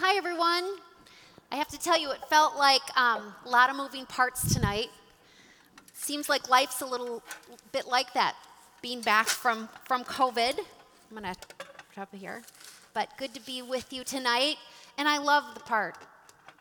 hi everyone. I have to tell you, it felt like um, a lot of moving parts tonight. Seems like life's a little bit like that, being back from, from COVID. I'm gonna drop it here. But good to be with you tonight. And I love the part,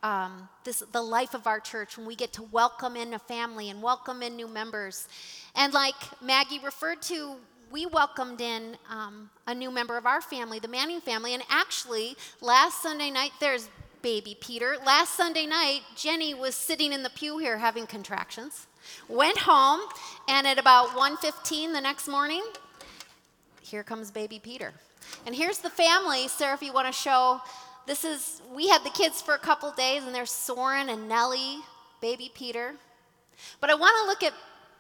um, this, the life of our church, when we get to welcome in a family and welcome in new members. And like Maggie referred to, we welcomed in um, a new member of our family, the Manning family. And actually, last Sunday night, there's baby Peter. Last Sunday night, Jenny was sitting in the pew here having contractions. Went home, and at about 1:15 the next morning, here comes baby Peter. And here's the family, Sarah, if you want to show. This is we had the kids for a couple days, and there's Soren and Nellie, baby Peter. But I want to look at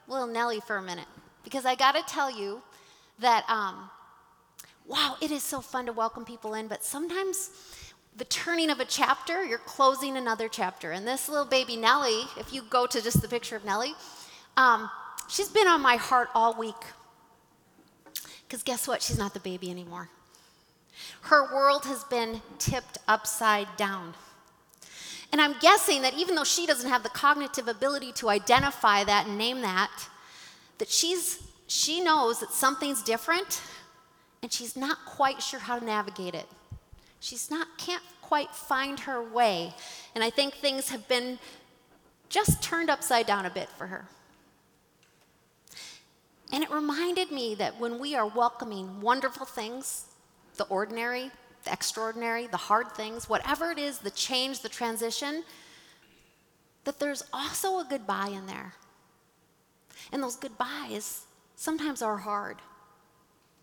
little Nellie for a minute because I got to tell you that um, wow, it is so fun to welcome people in, but sometimes the turning of a chapter, you're closing another chapter. And this little baby Nellie, if you go to just the picture of Nellie, um, she's been on my heart all week. Because guess what? She's not the baby anymore. Her world has been tipped upside down. And I'm guessing that even though she doesn't have the cognitive ability to identify that and name that, that she's, she knows that something's different and she's not quite sure how to navigate it. She's not, can't quite find her way. And I think things have been just turned upside down a bit for her. And it reminded me that when we are welcoming wonderful things, the ordinary, the extraordinary, the hard things, whatever it is, the change, the transition, that there's also a goodbye in there. And those goodbyes sometimes are hard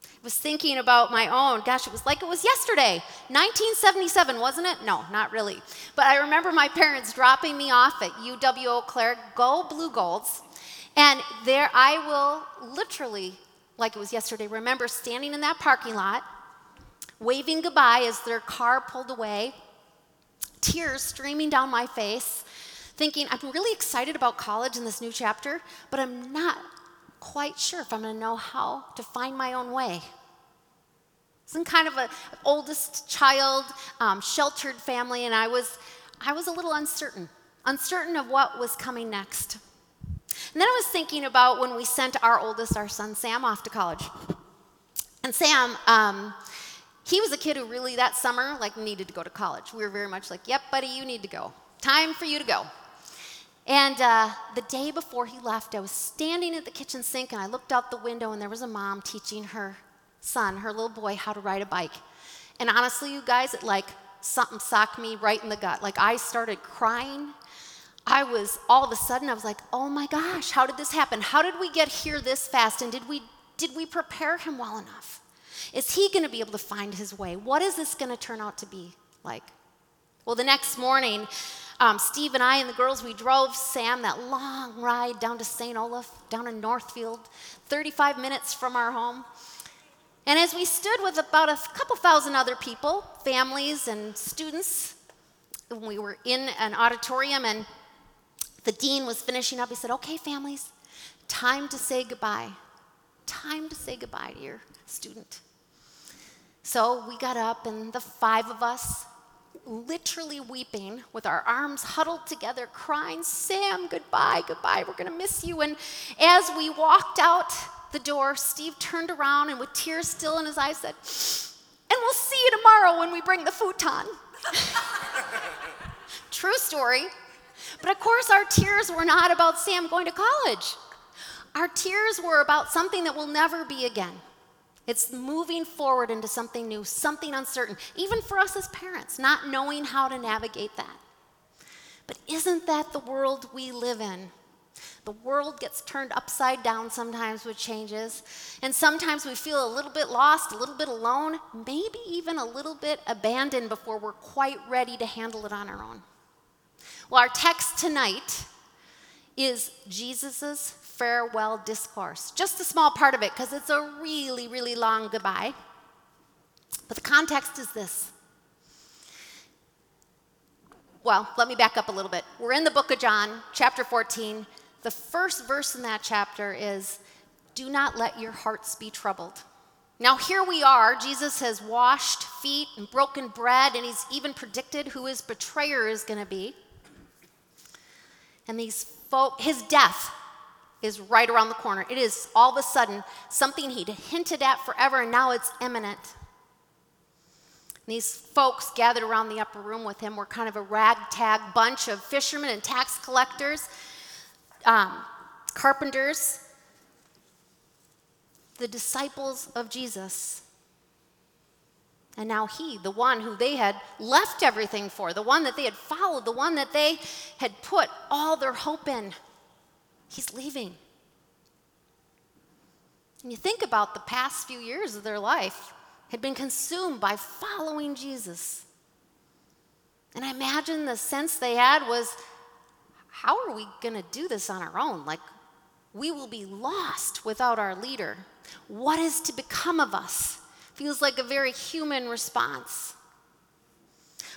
I was thinking about my own. Gosh, it was like it was yesterday. 1977, wasn't it? No, not really. But I remember my parents dropping me off at UW Eau Claire, go Blugolds. And there I will literally, like it was yesterday, remember standing in that parking lot, waving goodbye as their car pulled away, tears streaming down my face, thinking, I'm really excited about college and this new chapter, but I'm not quite sure if I'm going to know how to find my own way. Some kind of an oldest child, um, sheltered family, and I was, I was a little uncertain, uncertain of what was coming next. And then I was thinking about when we sent our oldest, our son Sam, off to college. And Sam, um, he was a kid who really that summer like needed to go to college. We were very much like, "Yep, buddy, you need to go. Time for you to go." And uh, the day before he left, I was standing at the kitchen sink and I looked out the window and there was a mom teaching her son, her little boy, how to ride a bike. And honestly, you guys, it like something socked me right in the gut. Like I started crying. I was all of a sudden I was like, "Oh my gosh, how did this happen? How did we get here this fast? And did we did we prepare him well enough? Is he going to be able to find his way? What is this going to turn out to be like?" Well, the next morning, um, Steve and I and the girls, we drove Sam that long ride down to St. Olaf, down in Northfield, 35 minutes from our home. And as we stood with about a couple thousand other people, families and students, we were in an auditorium and the dean was finishing up. He said, Okay, families, time to say goodbye. Time to say goodbye to your student. So we got up, and the five of us literally weeping with our arms huddled together, crying, Sam, goodbye, goodbye, we're going to miss you. And as we walked out the door, Steve turned around and with tears still in his eyes said, And we'll see you tomorrow when we bring the futon. True story. But of course, our tears were not about Sam going to college. Our tears were about something that will never be again. It's moving forward into something new, something uncertain, even for us as parents, not knowing how to navigate that. But isn't that the world we live in? The world gets turned upside down sometimes with changes, and sometimes we feel a little bit lost, a little bit alone, maybe even a little bit abandoned before we're quite ready to handle it on our own. Well, our text tonight is Jesus's farewell discourse. Just a small part of it because it's a really, really long goodbye. But the context is this. Well, let me back up a little bit. We're in the book of John, chapter 14. The first verse in that chapter is Do not let your hearts be troubled. Now, here we are. Jesus has washed feet and broken bread, and he's even predicted who his betrayer is going to be. And these folk, his death is right around the corner. It is all of a sudden something he'd hinted at forever, and now it's imminent. These folks gathered around the upper room with him were kind of a ragtag bunch of fishermen and tax collectors, um, carpenters, the disciples of Jesus. And now he, the one who they had left everything for, the one that they had followed, the one that they had put all their hope in, he's leaving. And you think about the past few years of their life had been consumed by following Jesus. And I imagine the sense they had was how are we going to do this on our own? Like, we will be lost without our leader. What is to become of us? Feels like a very human response.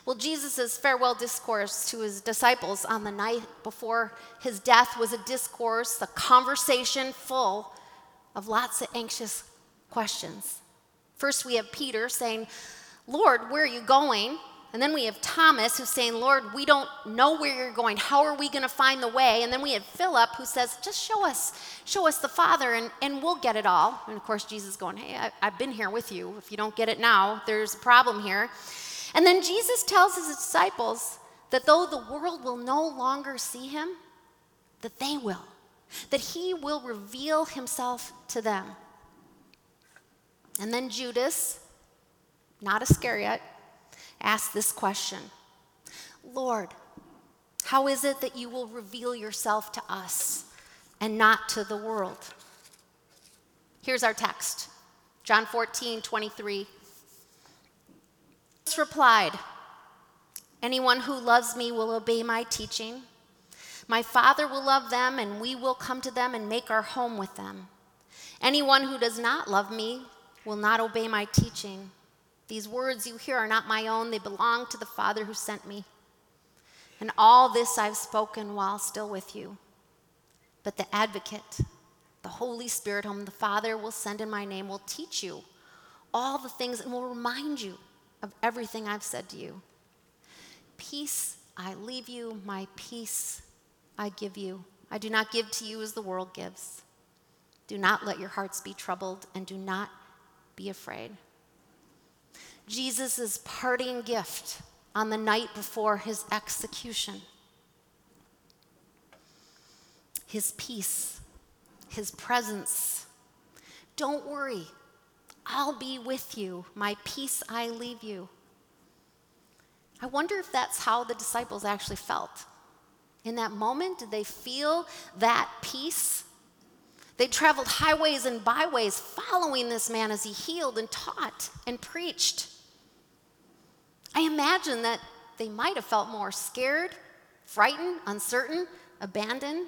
Well, Jesus' farewell discourse to his disciples on the night before his death was a discourse, a conversation full of lots of anxious questions. First, we have Peter saying, Lord, where are you going? And then we have Thomas who's saying, Lord, we don't know where you're going. How are we going to find the way? And then we have Philip who says, just show us, show us the Father and, and we'll get it all. And of course, Jesus going, hey, I, I've been here with you. If you don't get it now, there's a problem here. And then Jesus tells his disciples that though the world will no longer see him, that they will, that he will reveal himself to them. And then Judas, not Iscariot, asked this question Lord, how is it that you will reveal yourself to us and not to the world? Here's our text John 14, 23. Replied, Anyone who loves me will obey my teaching. My Father will love them, and we will come to them and make our home with them. Anyone who does not love me will not obey my teaching. These words you hear are not my own, they belong to the Father who sent me. And all this I've spoken while still with you. But the advocate, the Holy Spirit, whom the Father will send in my name, will teach you all the things and will remind you of everything I've said to you. Peace I leave you, my peace I give you. I do not give to you as the world gives. Do not let your hearts be troubled, and do not be afraid. Jesus' parting gift on the night before his execution. His peace, his presence. Don't worry, I'll be with you. My peace I leave you. I wonder if that's how the disciples actually felt. In that moment, did they feel that peace? They traveled highways and byways following this man as he healed and taught and preached. I imagine that they might have felt more scared, frightened, uncertain, abandoned.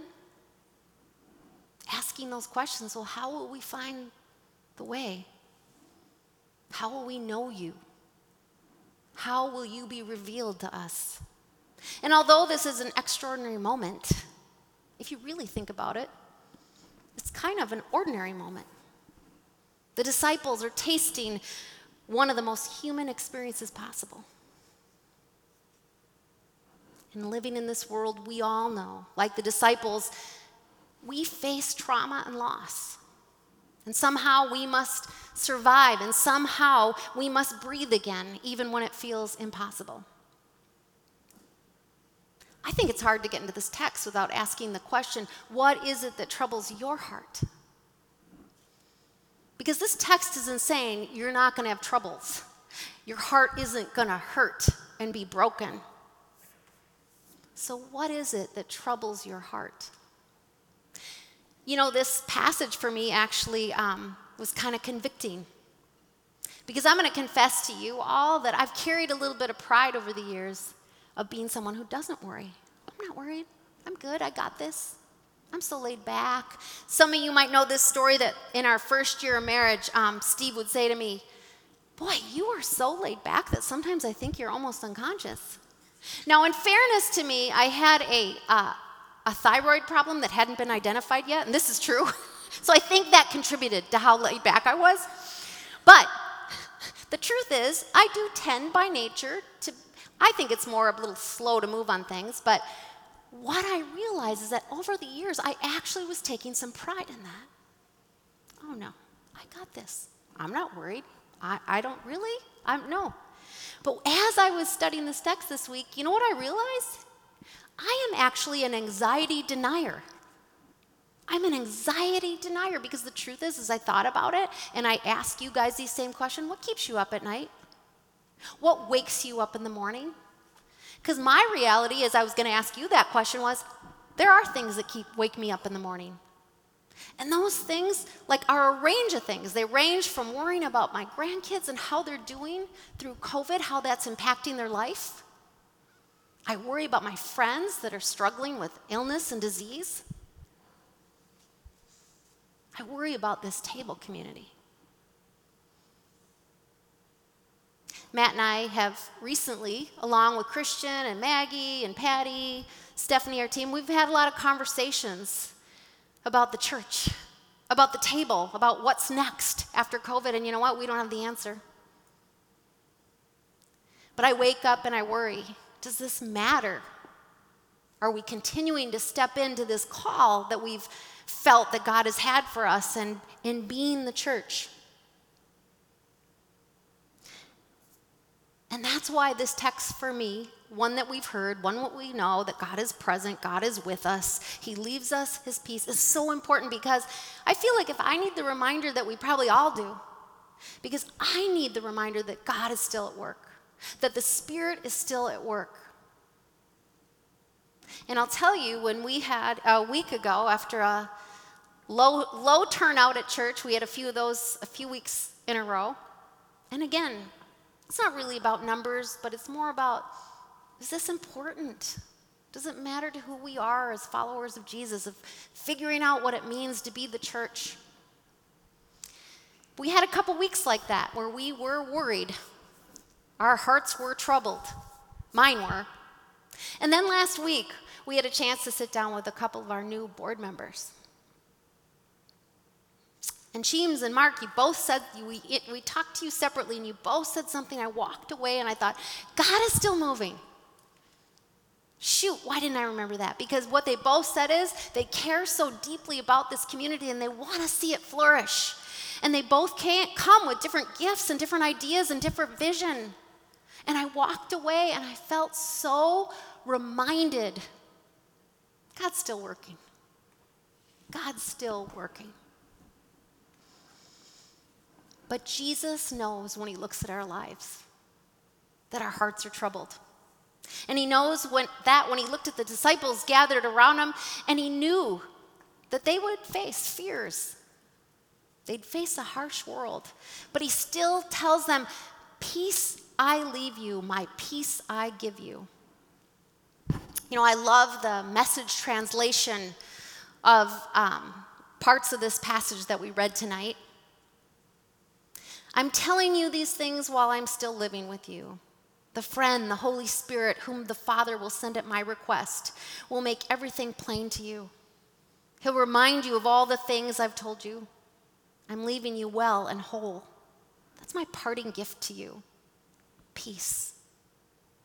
Asking those questions well, how will we find the way? How will we know you? How will you be revealed to us? And although this is an extraordinary moment, if you really think about it, it's kind of an ordinary moment. The disciples are tasting one of the most human experiences possible. And living in this world, we all know, like the disciples, we face trauma and loss. And somehow we must survive, and somehow we must breathe again, even when it feels impossible. I think it's hard to get into this text without asking the question what is it that troubles your heart? Because this text isn't saying you're not going to have troubles. Your heart isn't going to hurt and be broken. So, what is it that troubles your heart? You know, this passage for me actually um, was kind of convicting. Because I'm going to confess to you all that I've carried a little bit of pride over the years of being someone who doesn't worry. I'm not worried. I'm good. I got this. I'm so laid back. Some of you might know this story that in our first year of marriage, um, Steve would say to me, Boy, you are so laid back that sometimes I think you're almost unconscious. Now, in fairness to me, I had a, uh, a thyroid problem that hadn't been identified yet, and this is true. so I think that contributed to how laid back I was. But the truth is, I do tend by nature to, I think it's more a little slow to move on things, but what I realize is that over the years, I actually was taking some pride in that. Oh no, I got this. I'm not worried. I, I don't really? I'm no. But as I was studying this text this week, you know what I realized? I am actually an anxiety denier. I'm an anxiety denier because the truth is, as I thought about it and I ask you guys these same questions, what keeps you up at night? What wakes you up in the morning? Because my reality, as I was going to ask you that question, was there are things that keep wake me up in the morning. And those things, like, are a range of things. They range from worrying about my grandkids and how they're doing through COVID, how that's impacting their life. I worry about my friends that are struggling with illness and disease. I worry about this table community. Matt and I have recently, along with Christian and Maggie and Patty, Stephanie, our team, we've had a lot of conversations about the church, about the table, about what's next after COVID. And you know what? We don't have the answer. But I wake up and I worry does this matter? Are we continuing to step into this call that we've felt that God has had for us and in being the church? And that's why this text for me, one that we've heard, one that we know that God is present, God is with us, He leaves us His peace, is so important because I feel like if I need the reminder that we probably all do, because I need the reminder that God is still at work, that the Spirit is still at work. And I'll tell you, when we had a week ago, after a low, low turnout at church, we had a few of those a few weeks in a row. And again, it's not really about numbers, but it's more about is this important? Does it matter to who we are as followers of Jesus, of figuring out what it means to be the church? We had a couple weeks like that where we were worried. Our hearts were troubled. Mine were. And then last week, we had a chance to sit down with a couple of our new board members. And Cheems and Mark, you both said, we, we talked to you separately, and you both said something. I walked away and I thought, God is still moving. Shoot, why didn't I remember that? Because what they both said is they care so deeply about this community and they want to see it flourish. And they both can't come with different gifts and different ideas and different vision. And I walked away and I felt so reminded God's still working. God's still working. But Jesus knows when he looks at our lives that our hearts are troubled. And he knows when, that when he looked at the disciples gathered around him, and he knew that they would face fears. They'd face a harsh world. But he still tells them, Peace I leave you, my peace I give you. You know, I love the message translation of um, parts of this passage that we read tonight. I'm telling you these things while I'm still living with you. The friend, the Holy Spirit, whom the Father will send at my request, will make everything plain to you. He'll remind you of all the things I've told you. I'm leaving you well and whole. That's my parting gift to you peace.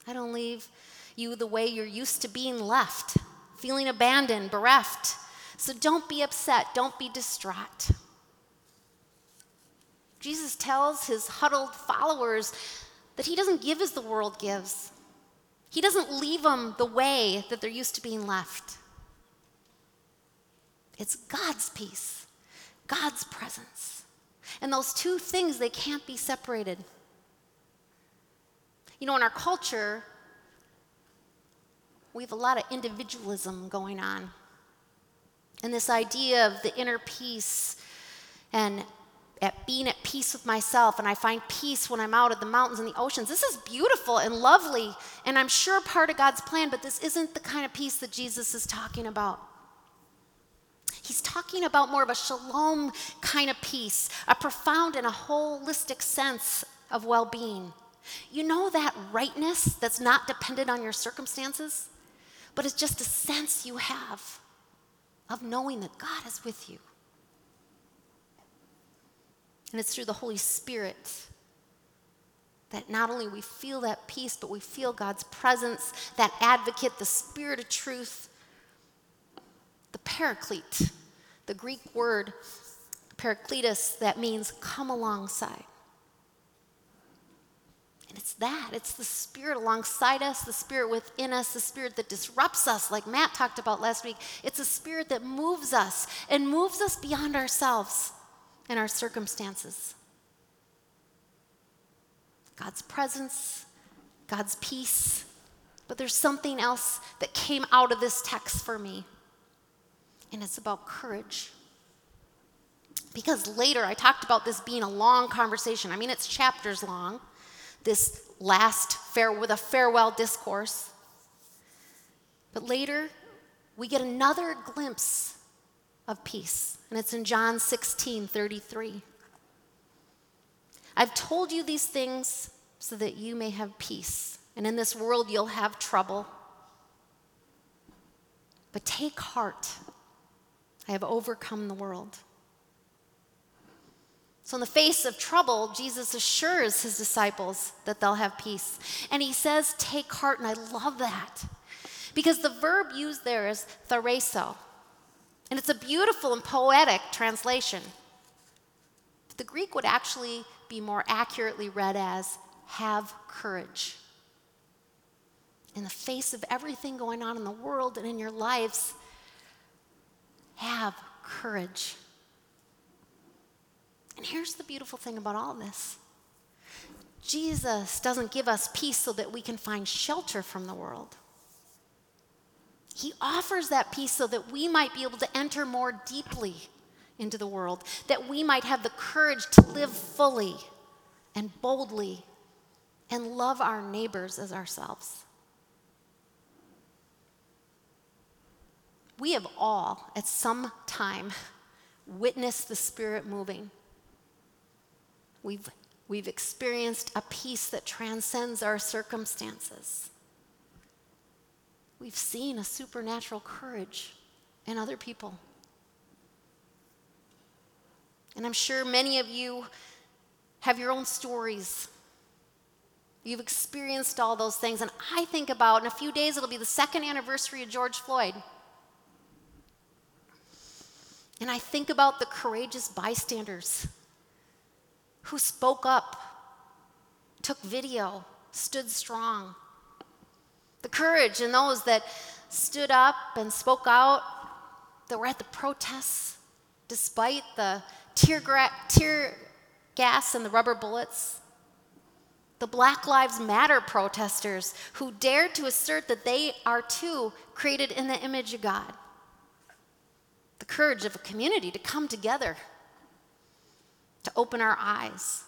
I don't leave you the way you're used to being left, feeling abandoned, bereft. So don't be upset, don't be distraught. Jesus tells his huddled followers that he doesn't give as the world gives. He doesn't leave them the way that they're used to being left. It's God's peace, God's presence. And those two things, they can't be separated. You know, in our culture, we have a lot of individualism going on. And this idea of the inner peace and at being at peace with myself, and I find peace when I'm out at the mountains and the oceans. This is beautiful and lovely, and I'm sure part of God's plan, but this isn't the kind of peace that Jesus is talking about. He's talking about more of a shalom kind of peace, a profound and a holistic sense of well being. You know that rightness that's not dependent on your circumstances, but it's just a sense you have of knowing that God is with you. And it's through the Holy Spirit that not only we feel that peace, but we feel God's presence, that advocate, the Spirit of truth, the paraclete, the Greek word parakletos that means come alongside. And it's that. It's the Spirit alongside us, the Spirit within us, the Spirit that disrupts us, like Matt talked about last week. It's a Spirit that moves us and moves us beyond ourselves and our circumstances. God's presence, God's peace. But there's something else that came out of this text for me, and it's about courage. Because later I talked about this being a long conversation. I mean, it's chapters long, this last with a farewell discourse. But later, we get another glimpse of peace, and it's in John 16 33. I've told you these things so that you may have peace. And in this world, you'll have trouble. But take heart. I have overcome the world. So, in the face of trouble, Jesus assures his disciples that they'll have peace. And he says, Take heart. And I love that because the verb used there is thaurezo. And it's a beautiful and poetic translation. The Greek would actually be more accurately read as have courage. In the face of everything going on in the world and in your lives, have courage. And here's the beautiful thing about all this Jesus doesn't give us peace so that we can find shelter from the world. He offers that peace so that we might be able to enter more deeply into the world, that we might have the courage to live fully and boldly and love our neighbors as ourselves. We have all, at some time, witnessed the Spirit moving. We've, we've experienced a peace that transcends our circumstances. We've seen a supernatural courage in other people. And I'm sure many of you have your own stories. You've experienced all those things. And I think about in a few days, it'll be the second anniversary of George Floyd. And I think about the courageous bystanders who spoke up, took video, stood strong. The courage in those that stood up and spoke out, that were at the protests, despite the tear, gra- tear gas and the rubber bullets. The Black Lives Matter protesters who dared to assert that they are too created in the image of God. The courage of a community to come together, to open our eyes,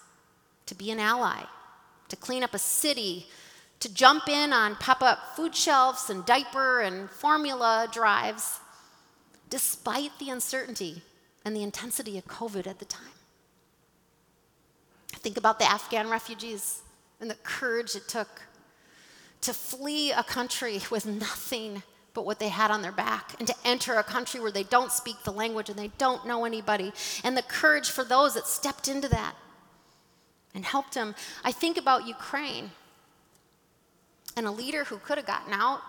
to be an ally, to clean up a city, to jump in on pop up food shelves and diaper and formula drives, despite the uncertainty and the intensity of COVID at the time. Think about the Afghan refugees and the courage it took to flee a country with nothing but what they had on their back and to enter a country where they don't speak the language and they don't know anybody. And the courage for those that stepped into that and helped them. I think about Ukraine and a leader who could have gotten out,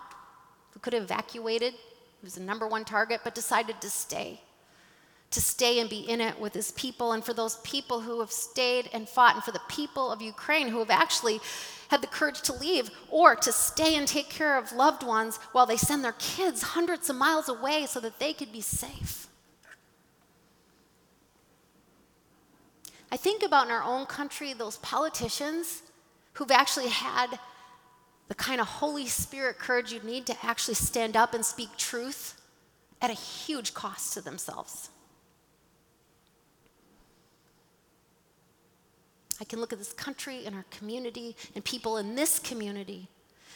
who could have evacuated, who was the number one target, but decided to stay to stay and be in it with his people, and for those people who have stayed and fought, and for the people of Ukraine who have actually had the courage to leave or to stay and take care of loved ones while they send their kids hundreds of miles away so that they could be safe. I think about in our own country those politicians who've actually had the kind of Holy Spirit courage you need to actually stand up and speak truth at a huge cost to themselves. I can look at this country and our community and people in this community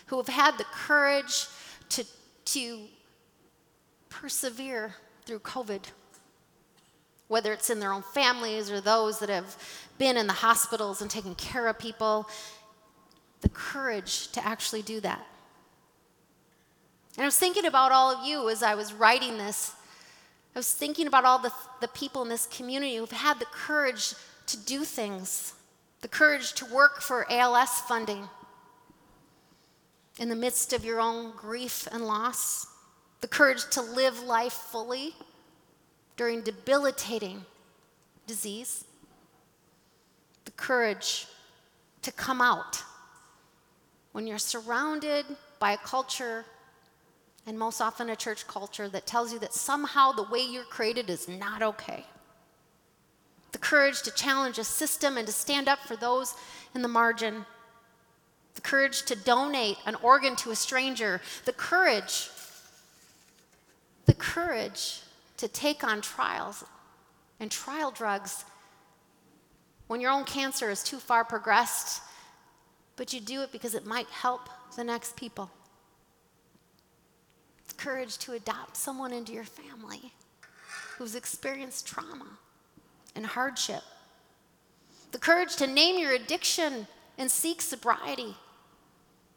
who have had the courage to, to persevere through COVID, whether it's in their own families or those that have been in the hospitals and taken care of people, the courage to actually do that. And I was thinking about all of you as I was writing this. I was thinking about all the, the people in this community who've had the courage to do things, the courage to work for ALS funding in the midst of your own grief and loss, the courage to live life fully during debilitating disease, the courage to come out when you're surrounded by a culture, and most often a church culture, that tells you that somehow the way you're created is not okay. The courage to challenge a system and to stand up for those in the margin. The courage to donate an organ to a stranger. The courage, the courage to take on trials and trial drugs when your own cancer is too far progressed, but you do it because it might help the next people. The courage to adopt someone into your family who's experienced trauma and hardship. The courage to name your addiction and seek sobriety.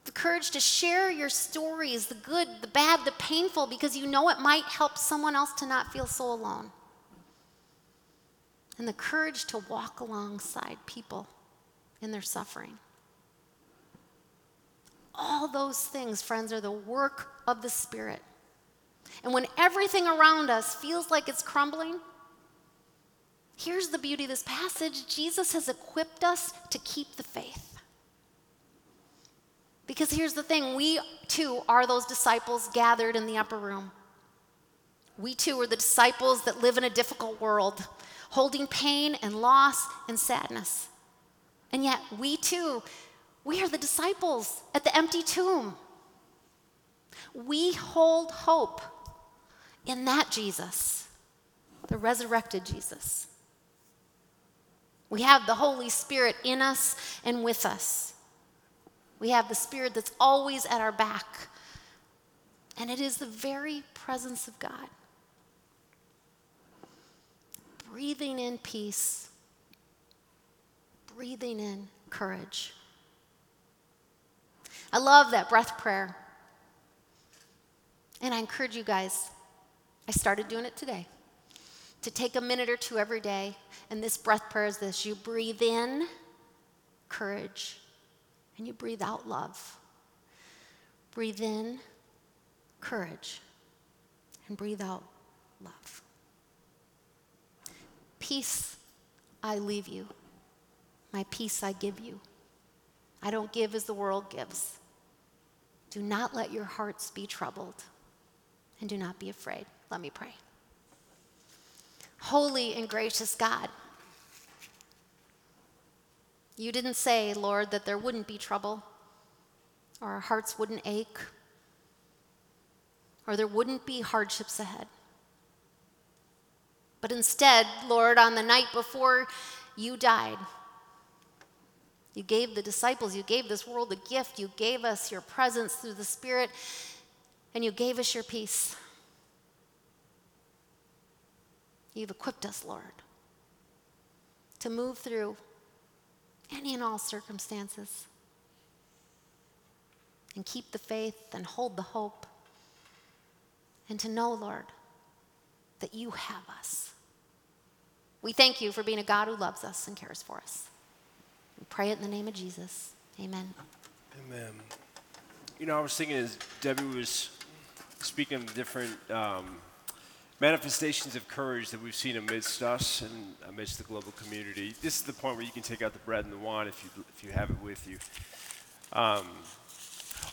The courage to share your stories, the good, the bad, the painful, because you know it might help someone else to not feel so alone. And the courage to walk alongside people in their suffering. All those things, friends, are the work of the Spirit. And when everything around us feels like it's crumbling, here's the beauty of this passage Jesus has equipped us to keep the faith. Because here's the thing we too are those disciples gathered in the upper room. We too are the disciples that live in a difficult world, holding pain and loss and sadness. And yet, we too we are the disciples at the empty tomb. We hold hope in that Jesus, the resurrected Jesus. We have the Holy Spirit in us and with us. We have the Spirit that's always at our back. And it is the very presence of God. Breathing in peace, breathing in courage. I love that breath prayer. And I encourage you guys, I started doing it today, to take a minute or two every day. And this breath prayer is this you breathe in courage, and you breathe out love. Breathe in courage, and breathe out love. Peace I leave you, my peace I give you. I don't give as the world gives. Do not let your hearts be troubled, and do not be afraid. Let me pray. Holy and gracious God, you didn't say, Lord, that there wouldn't be trouble, or our hearts wouldn't ache, or there wouldn't be hardships ahead. But instead, Lord, on the night before you died, you gave the disciples, you gave this world a gift, you gave us your presence through the Spirit, and you gave us your peace. You've equipped us, Lord, to move through any and all circumstances and keep the faith and hold the hope and to know, Lord, that you have us. We thank you for being a God who loves us and cares for us. We pray it in the name of Jesus. Amen. Amen. You know, I was thinking as Debbie was speaking of different um, manifestations of courage that we've seen amidst us and amidst the global community. This is the point where you can take out the bread and the wine if you, if you have it with you. Um,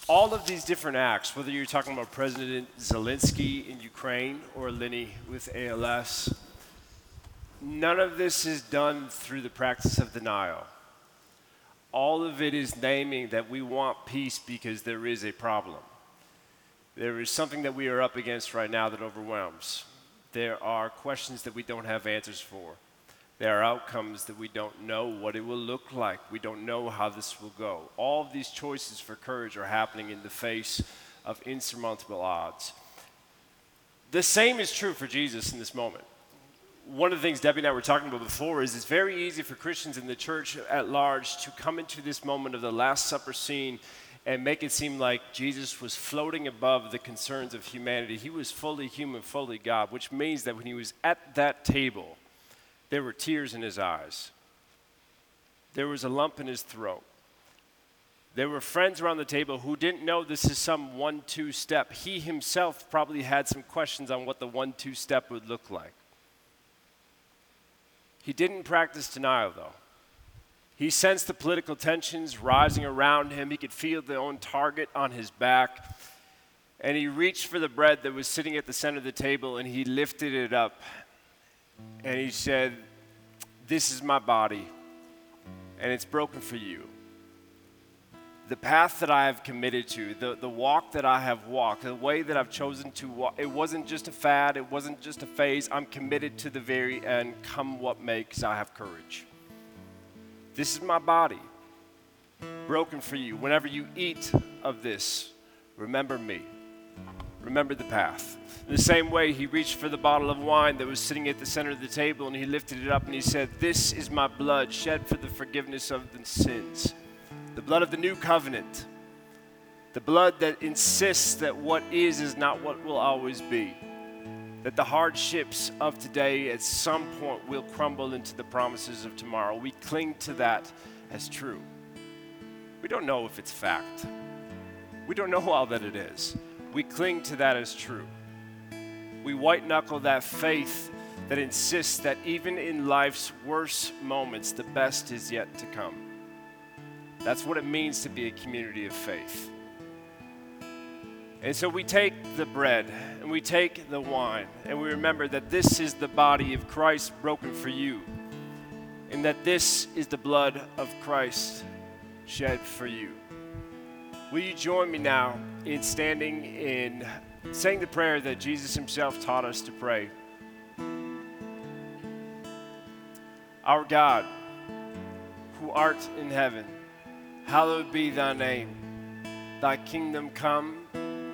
all of these different acts, whether you're talking about President Zelensky in Ukraine or Lenny with ALS, none of this is done through the practice of denial all of it is naming that we want peace because there is a problem. There is something that we are up against right now that overwhelms. There are questions that we don't have answers for. There are outcomes that we don't know what it will look like. We don't know how this will go. All of these choices for courage are happening in the face of insurmountable odds. The same is true for Jesus in this moment one of the things Debbie and I were talking about before is it's very easy for Christians in the church at large to come into this moment of the Last Supper scene and make it seem like Jesus was floating above the concerns of humanity. He was fully human, fully God, which means that when he was at that table, there were tears in his eyes. there was a lump in his throat. There were friends around the table who didn't know this is some one two step. He himself probably had some questions on what the one two step would look like. He didn't practice denial, though. He sensed the political tensions rising around him. He could feel the own target on his back. And he reached for the bread that was sitting at the center of the table and he lifted it up. And he said, This is my body, and it's broken for you the path that I have committed to, the, the walk that I have walked, the way that I've chosen to walk, it wasn't just a fad, it wasn't just a phase. I'm committed to the very end, come what may, because I have courage. This is my body, broken for you. Whenever you eat of this, remember me. Remember the path. In the same way, he reached for the bottle of wine that was sitting at the center of the table and he lifted it up and he said, This is my blood shed for the forgiveness of the sins the blood of the new covenant, the blood that insists that what is is not what will always be, that the hardships of today at some point will crumble into the promises of tomorrow. We cling to that as true. We don't know if it's fact, we don't know all that it is. We cling to that as true. We white knuckle that faith that insists that even in life's worst moments, the best is yet to come. That's what it means to be a community of faith. And so we take the bread and we take the wine and we remember that this is the body of Christ broken for you and that this is the blood of Christ shed for you. Will you join me now in standing in saying the prayer that Jesus himself taught us to pray? Our God, who art in heaven, Hallowed be thy name. Thy kingdom come,